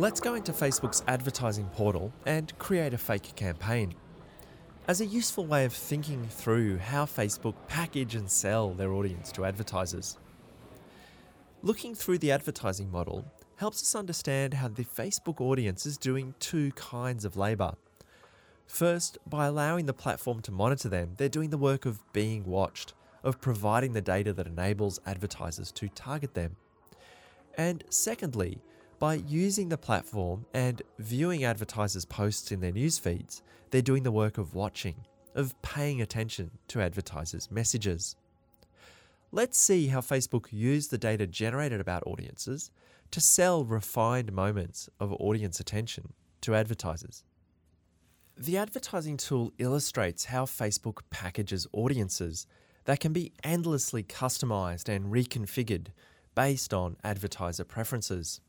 Let's go into Facebook's advertising portal and create a fake campaign. As a useful way of thinking through how Facebook package and sell their audience to advertisers. Looking through the advertising model helps us understand how the Facebook audience is doing two kinds of labour. First, by allowing the platform to monitor them, they're doing the work of being watched, of providing the data that enables advertisers to target them. And secondly, by using the platform and viewing advertisers' posts in their news feeds, they're doing the work of watching, of paying attention to advertisers' messages. Let's see how Facebook used the data generated about audiences to sell refined moments of audience attention to advertisers. The advertising tool illustrates how Facebook packages audiences that can be endlessly customized and reconfigured based on advertiser preferences.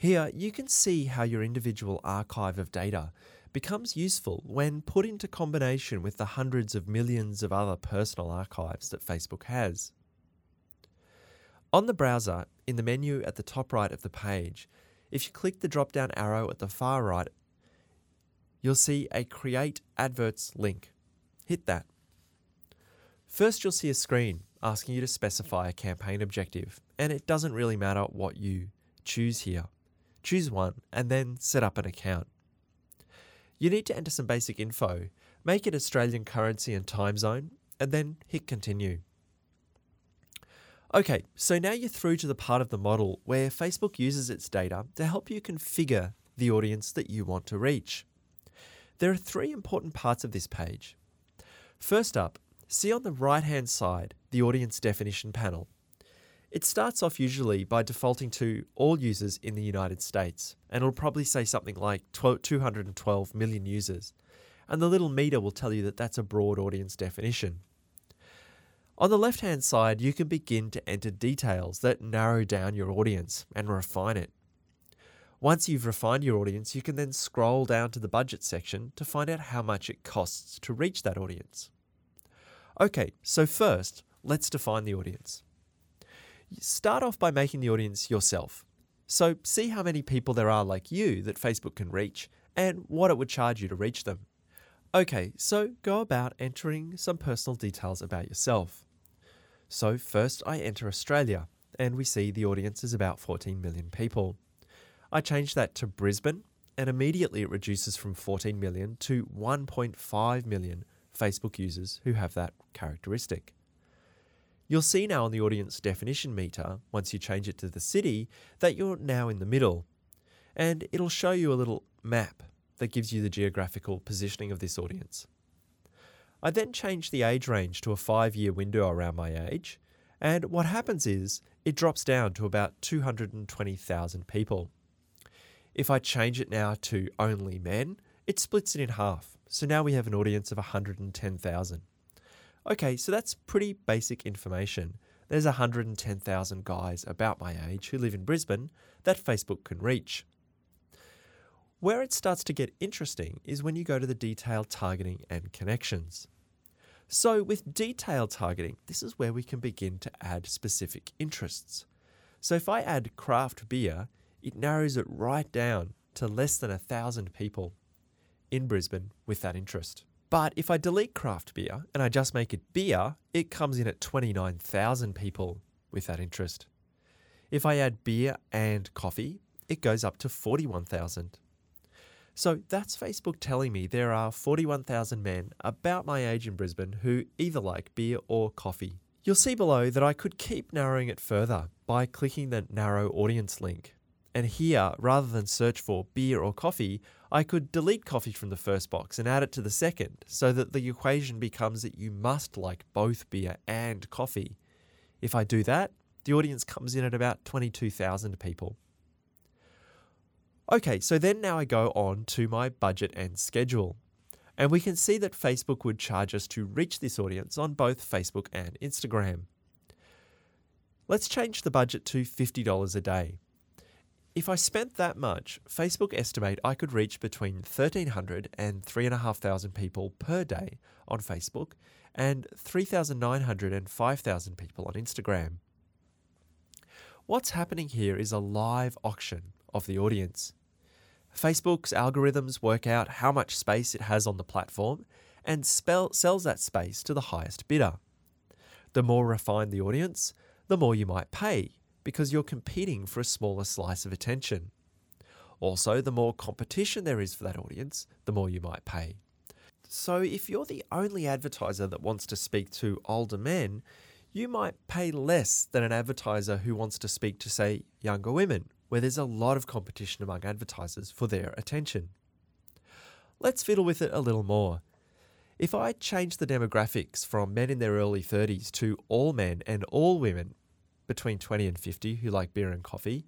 Here, you can see how your individual archive of data becomes useful when put into combination with the hundreds of millions of other personal archives that Facebook has. On the browser, in the menu at the top right of the page, if you click the drop down arrow at the far right you'll see a Create Adverts link. Hit that. First, you'll see a screen asking you to specify a campaign objective, and it doesn't really matter what you choose here. Choose one and then set up an account. You need to enter some basic info, make it Australian currency and time zone, and then hit continue. Okay, so now you're through to the part of the model where Facebook uses its data to help you configure the audience that you want to reach. There are three important parts of this page. First up, see on the right hand side the audience definition panel. It starts off usually by defaulting to all users in the United States, and it'll probably say something like 212 million users. And the little meter will tell you that that's a broad audience definition. On the left hand side, you can begin to enter details that narrow down your audience and refine it. Once you've refined your audience, you can then scroll down to the budget section to find out how much it costs to reach that audience. Okay, so first, let's define the audience. Start off by making the audience yourself. So, see how many people there are like you that Facebook can reach and what it would charge you to reach them. Okay, so go about entering some personal details about yourself. So, first I enter Australia, and we see the audience is about 14 million people. I change that to Brisbane, and immediately it reduces from 14 million to 1.5 million Facebook users who have that characteristic. You'll see now on the audience definition meter, once you change it to the city, that you're now in the middle. And it'll show you a little map that gives you the geographical positioning of this audience. I then change the age range to a five year window around my age, and what happens is it drops down to about 220,000 people. If I change it now to only men, it splits it in half. So now we have an audience of 110,000. Okay, so that's pretty basic information. There's 110,000 guys about my age who live in Brisbane that Facebook can reach. Where it starts to get interesting is when you go to the detailed targeting and connections. So, with detailed targeting, this is where we can begin to add specific interests. So, if I add craft beer, it narrows it right down to less than a thousand people in Brisbane with that interest. But if I delete craft beer and I just make it beer, it comes in at 29,000 people with that interest. If I add beer and coffee, it goes up to 41,000. So that's Facebook telling me there are 41,000 men about my age in Brisbane who either like beer or coffee. You'll see below that I could keep narrowing it further by clicking the narrow audience link. And here, rather than search for beer or coffee, I could delete coffee from the first box and add it to the second, so that the equation becomes that you must like both beer and coffee. If I do that, the audience comes in at about 22,000 people. Okay, so then now I go on to my budget and schedule. And we can see that Facebook would charge us to reach this audience on both Facebook and Instagram. Let's change the budget to $50 a day. If I spent that much, Facebook estimate I could reach between 1,300 and 3,500 people per day on Facebook and 3,900 and 5,000 people on Instagram. What's happening here is a live auction of the audience. Facebook's algorithms work out how much space it has on the platform and spell, sells that space to the highest bidder. The more refined the audience, the more you might pay because you're competing for a smaller slice of attention. Also, the more competition there is for that audience, the more you might pay. So, if you're the only advertiser that wants to speak to older men, you might pay less than an advertiser who wants to speak to, say, younger women, where there's a lot of competition among advertisers for their attention. Let's fiddle with it a little more. If I change the demographics from men in their early 30s to all men and all women between 20 and 50 who like beer and coffee,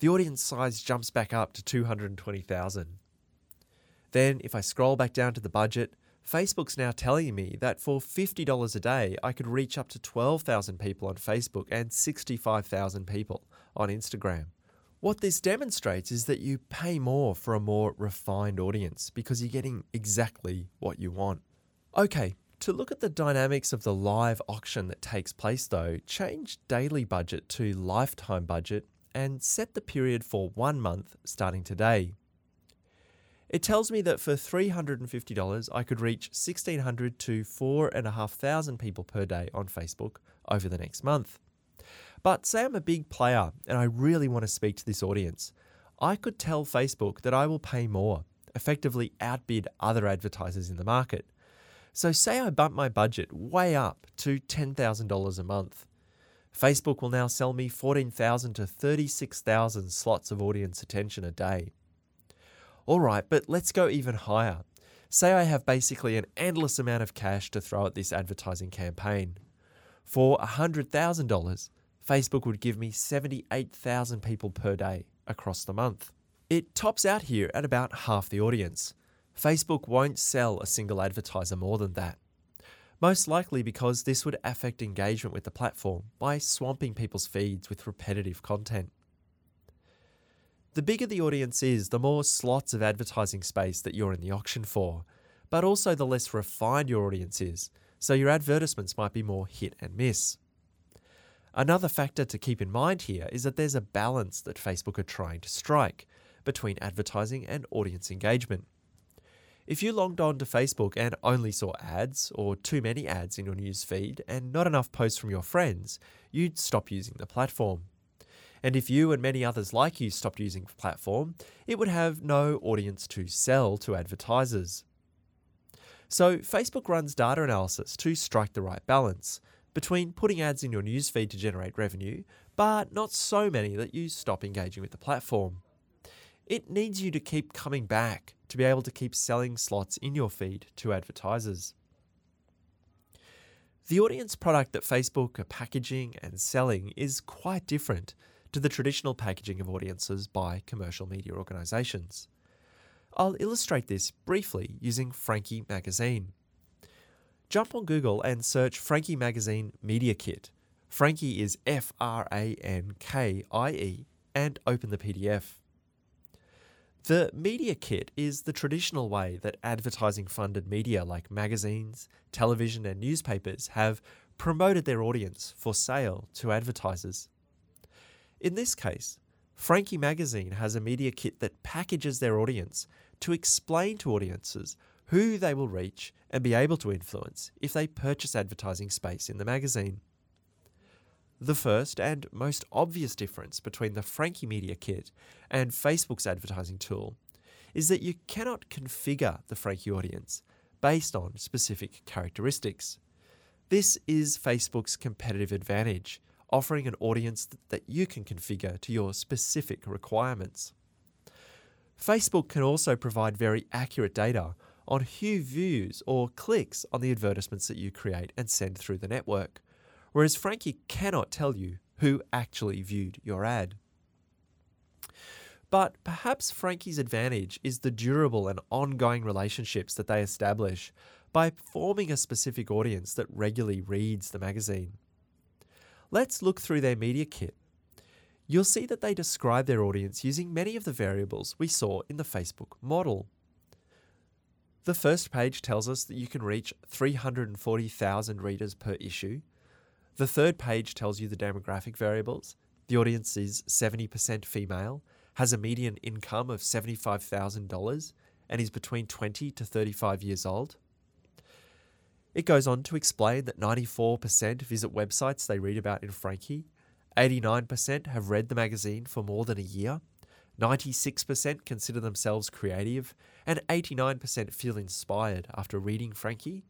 the audience size jumps back up to 220,000. Then, if I scroll back down to the budget, Facebook's now telling me that for $50 a day, I could reach up to 12,000 people on Facebook and 65,000 people on Instagram. What this demonstrates is that you pay more for a more refined audience because you're getting exactly what you want. Okay, to look at the dynamics of the live auction that takes place though, change daily budget to lifetime budget and set the period for one month starting today. It tells me that for $350, I could reach 1,600 to 4,500 people per day on Facebook over the next month. But say I'm a big player and I really want to speak to this audience. I could tell Facebook that I will pay more, effectively outbid other advertisers in the market. So, say I bump my budget way up to $10,000 a month. Facebook will now sell me 14,000 to 36,000 slots of audience attention a day. All right, but let's go even higher. Say I have basically an endless amount of cash to throw at this advertising campaign. For $100,000, Facebook would give me 78,000 people per day across the month. It tops out here at about half the audience. Facebook won't sell a single advertiser more than that. Most likely because this would affect engagement with the platform by swamping people's feeds with repetitive content. The bigger the audience is, the more slots of advertising space that you're in the auction for, but also the less refined your audience is, so your advertisements might be more hit and miss. Another factor to keep in mind here is that there's a balance that Facebook are trying to strike between advertising and audience engagement. If you logged on to Facebook and only saw ads or too many ads in your news feed and not enough posts from your friends, you'd stop using the platform. And if you and many others like you stopped using the platform, it would have no audience to sell to advertisers. So, Facebook runs data analysis to strike the right balance between putting ads in your newsfeed to generate revenue, but not so many that you stop engaging with the platform. It needs you to keep coming back to be able to keep selling slots in your feed to advertisers. The audience product that Facebook are packaging and selling is quite different to the traditional packaging of audiences by commercial media organisations. I'll illustrate this briefly using Frankie Magazine. Jump on Google and search Frankie Magazine Media Kit. Frankie is F R A N K I E and open the PDF. The media kit is the traditional way that advertising funded media like magazines, television, and newspapers have promoted their audience for sale to advertisers. In this case, Frankie Magazine has a media kit that packages their audience to explain to audiences who they will reach and be able to influence if they purchase advertising space in the magazine. The first and most obvious difference between the Frankie Media Kit and Facebook's advertising tool is that you cannot configure the Frankie audience based on specific characteristics. This is Facebook's competitive advantage, offering an audience that you can configure to your specific requirements. Facebook can also provide very accurate data on who views or clicks on the advertisements that you create and send through the network whereas Frankie cannot tell you who actually viewed your ad. But perhaps Frankie's advantage is the durable and ongoing relationships that they establish by forming a specific audience that regularly reads the magazine. Let's look through their media kit. You'll see that they describe their audience using many of the variables we saw in the Facebook model. The first page tells us that you can reach 340,000 readers per issue, the third page tells you the demographic variables. The audience is 70% female, has a median income of $75,000, and is between 20 to 35 years old. It goes on to explain that 94% visit websites they read about in Frankie, 89% have read the magazine for more than a year, 96% consider themselves creative, and 89% feel inspired after reading Frankie.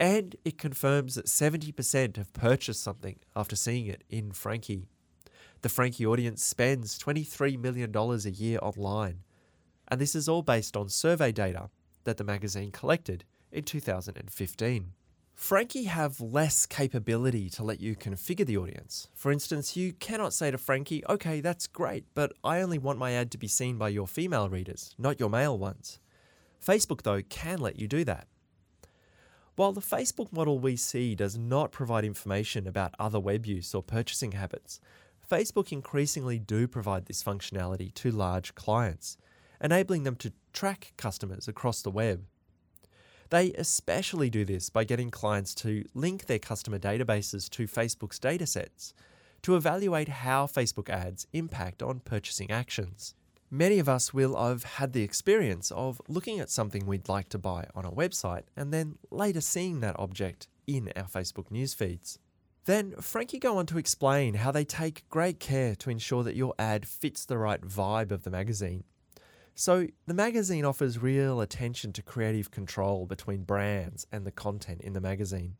And it confirms that 70% have purchased something after seeing it in Frankie. The Frankie audience spends $23 million a year online, and this is all based on survey data that the magazine collected in 2015. Frankie have less capability to let you configure the audience. For instance, you cannot say to Frankie, okay, that's great, but I only want my ad to be seen by your female readers, not your male ones. Facebook, though, can let you do that. While the Facebook model we see does not provide information about other web use or purchasing habits, Facebook increasingly do provide this functionality to large clients, enabling them to track customers across the web. They especially do this by getting clients to link their customer databases to Facebook's datasets to evaluate how Facebook ads impact on purchasing actions. Many of us will have had the experience of looking at something we'd like to buy on a website and then later seeing that object in our Facebook news feeds. Then Frankie go on to explain how they take great care to ensure that your ad fits the right vibe of the magazine so, the magazine offers real attention to creative control between brands and the content in the magazine.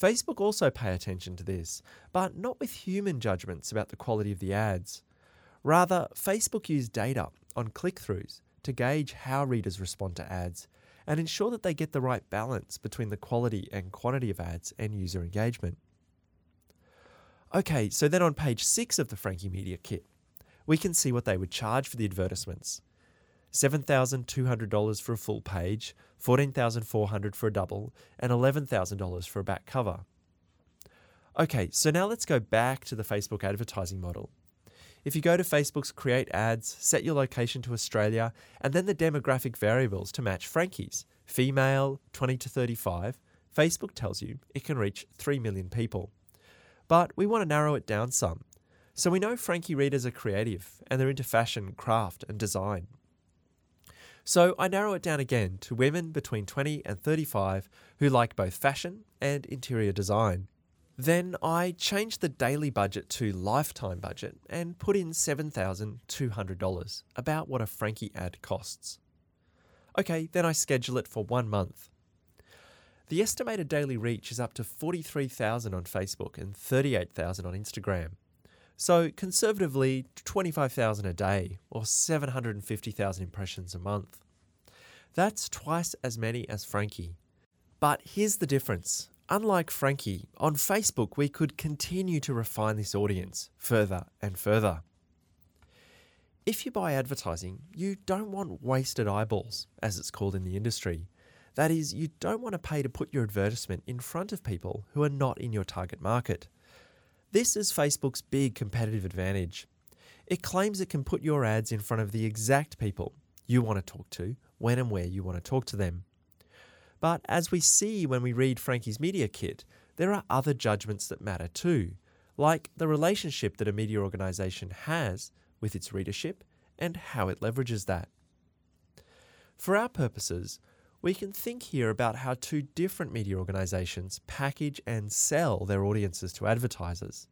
Facebook also pay attention to this, but not with human judgments about the quality of the ads. Rather, Facebook use data on click throughs to gauge how readers respond to ads and ensure that they get the right balance between the quality and quantity of ads and user engagement. Okay, so then on page 6 of the Frankie Media Kit, we can see what they would charge for the advertisements. $7,200 for a full page, $14,400 for a double, and $11,000 for a back cover. Okay, so now let's go back to the Facebook advertising model. If you go to Facebook's Create Ads, set your location to Australia, and then the demographic variables to match Frankie's female, 20 to 35, Facebook tells you it can reach 3 million people. But we want to narrow it down some so we know Frankie readers are creative and they're into fashion, craft, and design. So I narrow it down again to women between 20 and 35 who like both fashion and interior design. Then I change the daily budget to lifetime budget and put in $7,200, about what a Frankie ad costs. Okay, then I schedule it for one month. The estimated daily reach is up to 43,000 on Facebook and 38,000 on Instagram. So, conservatively, 25,000 a day or 750,000 impressions a month. That's twice as many as Frankie. But here's the difference. Unlike Frankie, on Facebook we could continue to refine this audience further and further. If you buy advertising, you don't want wasted eyeballs, as it's called in the industry. That is, you don't want to pay to put your advertisement in front of people who are not in your target market. This is Facebook's big competitive advantage. It claims it can put your ads in front of the exact people you want to talk to when and where you want to talk to them. But as we see when we read Frankie's Media Kit, there are other judgments that matter too, like the relationship that a media organisation has with its readership and how it leverages that. For our purposes, we can think here about how two different media organizations package and sell their audiences to advertisers.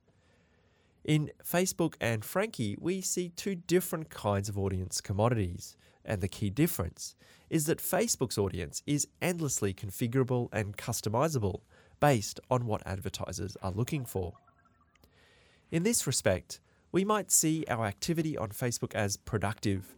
In Facebook and Frankie, we see two different kinds of audience commodities, and the key difference is that Facebook's audience is endlessly configurable and customizable based on what advertisers are looking for. In this respect, we might see our activity on Facebook as productive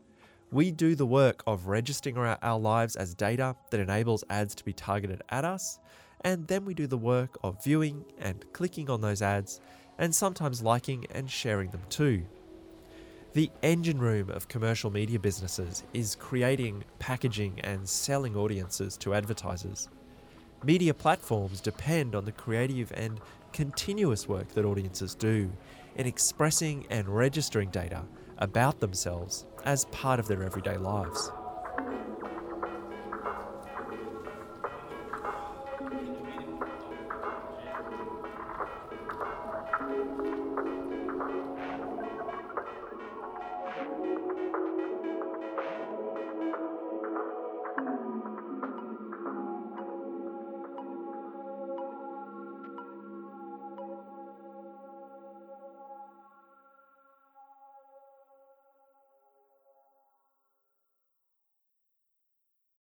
we do the work of registering our, our lives as data that enables ads to be targeted at us, and then we do the work of viewing and clicking on those ads, and sometimes liking and sharing them too. The engine room of commercial media businesses is creating, packaging, and selling audiences to advertisers. Media platforms depend on the creative and continuous work that audiences do in expressing and registering data about themselves as part of their everyday lives.